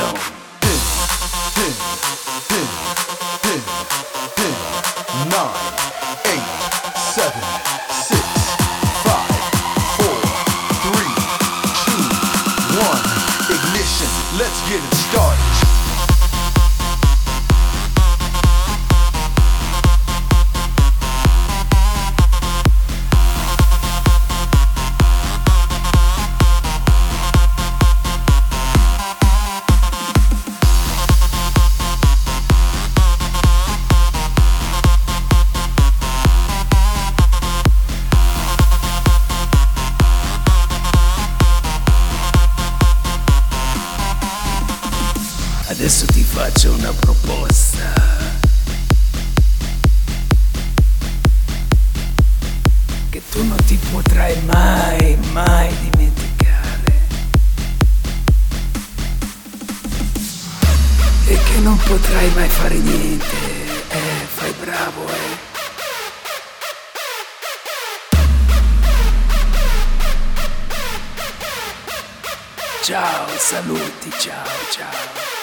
show. Nine, eight, seven, six, five, four, three, two, one. Ignition. Let's get it started. Faccio una proposta. Che tu non ti potrai mai, mai dimenticare. E che non potrai mai fare niente. Eh, fai bravo, eh. Ciao, saluti, ciao, ciao.